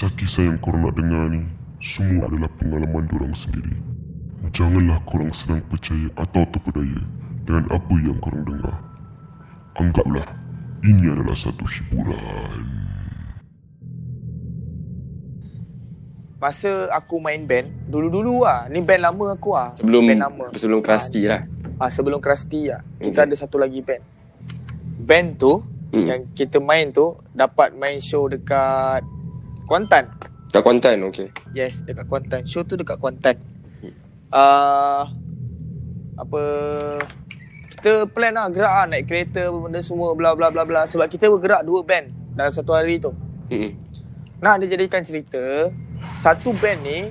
Kisah-kisah yang korang nak dengar ni Semua adalah pengalaman dorang sendiri. Janganlah korang sedang percaya atau terpedaya Dengan apa yang korang dengar. Anggaplah Ini adalah satu hiburan. Masa aku main band Dulu-dulu lah Ni band lama aku lah Sebelum Band lama. sebelum Krusty lah. ah, Sebelum Krusty lah Kita Okay. ada satu lagi band. Band tu Hmm. Yang kita main tu Dapat main show dekat Kuantan Kat Kuantan, okey. Yes dekat Kuantan Show tu dekat Kuantan uh, Apa Kita plan lah Gerak lah Naik kereta apa Benda semua Bla bla bla bla Sebab kita bergerak dua band Dalam satu hari tu Hmm. Nak dia jadikan cerita Satu band ni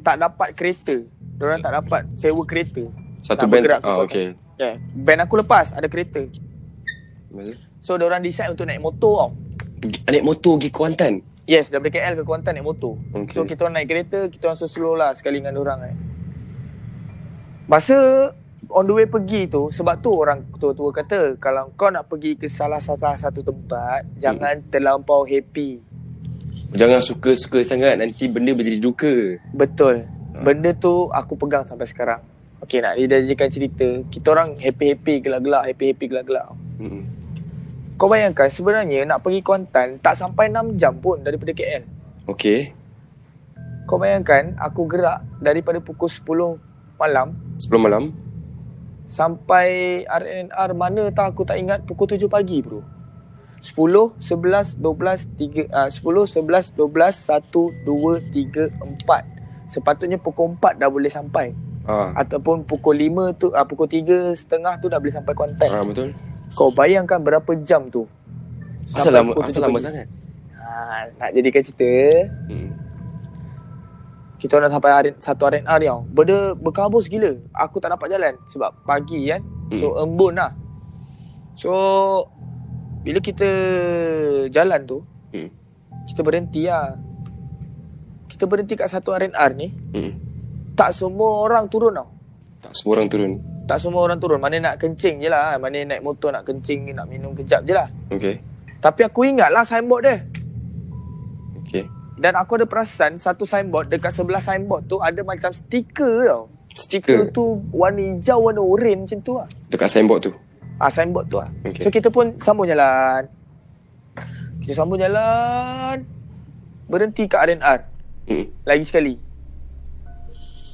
Tak dapat kereta Diorang tak dapat sewa kereta Satu Nak band. bergerak Ah, Kuantan. okey. yeah. Band aku lepas Ada kereta? So diorang decide untuk naik motor tau Naik motor pergi Kuantan. Yes daripada KL ke Kuantan naik motor. Okey. So kita orang naik kereta Kita orang slow lah Sekali dengan diorang kan Masa On the way pergi tu Sebab tu orang tua-tua kata Kalau kau nak pergi ke salah satu, satu tempat Jangan terlampau happy. Jangan suka-suka sangat nanti benda menjadi duka. Betul. Benda tu aku pegang sampai sekarang. Okay nak dijadikan cerita Kita orang happy-happy gelak-gelak Happy-happy gelak-gelak. Hmm. Kau bayangkan sebenarnya Nak pergi Kuantan Tak sampai 6 jam pun Daripada KL Okey. Kau bayangkan Aku gerak Daripada pukul 10 malam Sebelum malam. Sampai RNR mana tak aku tak ingat Pukul 7 pagi bro 10, 11, 12, 3, uh, 10, 11, 12, 1, 2, 3, 4 Sepatutnya pukul 4 dah boleh sampai Ah. Ataupun pukul 5 tu uh, Pukul 3 setengah tu dah boleh sampai Kuantan Ah betul. Kau bayangkan berapa jam tu? Asal lama asal 7 lama sangat. ha, Nak jadikan cerita. Hmm. Kita dah sampai hari, satu RNR tau. Benda berkabus gila. Aku tak dapat jalan Sebab pagi kan. So embun lah. So Bila kita Jalan tu Hmm. Kita berhenti lah. Kita berhenti kat satu RNR ni. Hmm. Tak semua orang turun tau. Tak semua orang turun. Tak semua orang turun Mana nak kencing je lah Mana naik motor nak kencing Nak minum kejap je lah Okey. Tapi aku ingat lah signboard dia Okey. Dan aku ada perasan Satu signboard Dekat sebelah signboard tu Ada macam stiker tau Stiker Stiker tu warna hijau Warna oren macam tu lah dekat signboard tu. Ah signboard tu lah. Okey. So kita pun sambung jalan. Kita sambung jalan. Berhenti kat RNR. Hmm. Lagi sekali.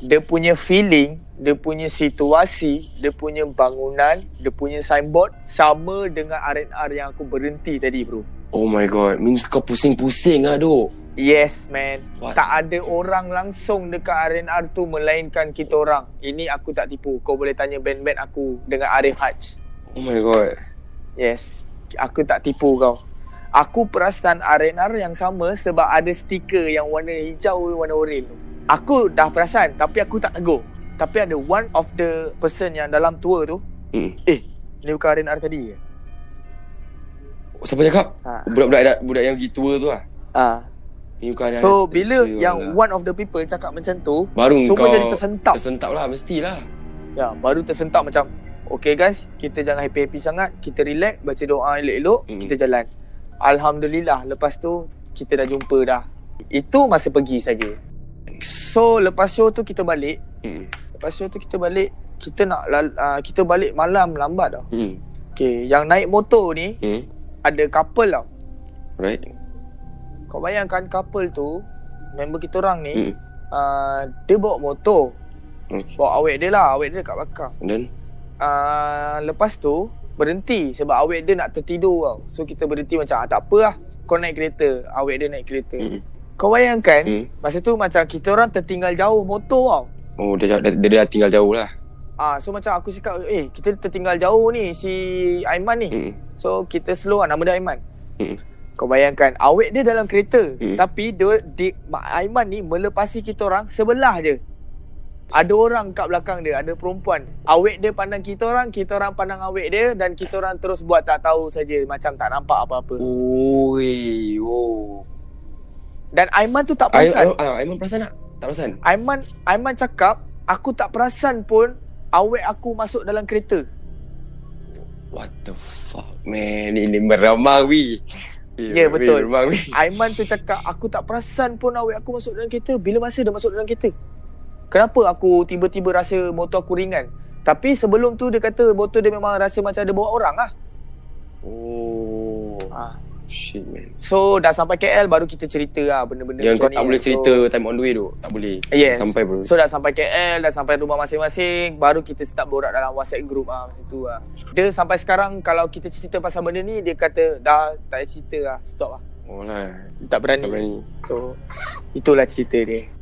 Dia punya feeling, dia punya situasi, dia punya bangunan, dia punya signboard sama dengan RNR yang aku berhenti tadi bro. Oh my god. Means kau pusing-pusing ah, Dok. Yes man. What? Tak ada orang langsung dekat RNR tu melainkan kita orang. Ini aku tak tipu. Kau boleh tanya band-band aku dengan Arif Haj. Oh my god. Yes. Aku tak tipu kau. Aku perasan RNR yang sama sebab ada stiker yang warna hijau warna oren tu. Aku dah perasan tapi aku tak tegur. Tapi ada one of the person yang dalam tour tu, Hmm. eh, ni bukan RNR tadi ke? Siapa cakap? Ha. Budak-budak budak yang pergi tour tu ah. Ah. Ni bukan So bila yang lah. one of the people cakap macam tu, baru semua kau jadi tersentap. Tersentap lah mestilah. Ya, baru tersentap macam Okay guys, kita jangan happy-happy sangat Kita relax, baca doa elok-elok Hmm. Kita jalan Alhamdulillah, lepas tu Kita dah jumpa dah Itu masa pergi saja. So, lepas show tu kita balik Hmm. Lepas show tu kita balik Kita nak uh, Kita balik malam lambat tau Hmm. Okay, yang naik motor ni Hmm. Ada couple tau Right. Kau bayangkan couple tu Member kita orang ni Hmm. uh, Dia bawa motor Okay. Bawa awet dia lah Awet dia kat And then uh, lepas tu berhenti sebab awet dia nak tertidur tau. So kita berhenti macam ah, tak apa lah. Kau naik kereta, awet dia naik kereta. Hmm. Kau bayangkan Hmm. masa tu macam kita orang tertinggal jauh motor tau. Oh dia, dia, dia, dah tinggal jauh lah. Ah so macam aku cakap eh kita tertinggal jauh ni si Aiman ni. Hmm. So kita slow lah nama dia Aiman. Hmm. Kau bayangkan awet dia dalam kereta Hmm. tapi dia, dia Mak Aiman ni melepasi kita orang sebelah je. Ada orang kat belakang dia, ada perempuan. Awet dia pandang kita orang, kita orang pandang awet dia dan kita orang terus buat tak tahu saja macam tak nampak apa-apa. Oi, oh. Dan Aiman tu tak Aiman, perasan. Aiman, Aiman perasan tak? Tak perasan? Aiman Aiman cakap, aku tak perasan pun awet aku masuk dalam kereta. What the fuck, man? Ini meramawi. Ya, weh, betul. Weh. Aiman tu cakap aku tak perasan pun awet aku masuk dalam kereta. Bila masa dah masuk dalam kereta? Kenapa aku tiba-tiba rasa motor aku ringan? Tapi sebelum tu dia kata motor dia memang rasa macam ada bawa orang lah. Oh. Ah. Shit man. So dah sampai KL baru kita cerita lah benda-benda Yang kau tak ni. boleh So, cerita time on the way tu. Tak boleh. Yes. Sampai bro. So dah sampai KL, dah sampai rumah masing-masing, baru kita start borak dalam WhatsApp group ah macam tu lah. Dia sampai sekarang kalau kita cerita pasal benda ni dia kata dah tak payah cerita lah, stop lah. Oh lah. Tak berani. Tak berani. So itulah cerita dia.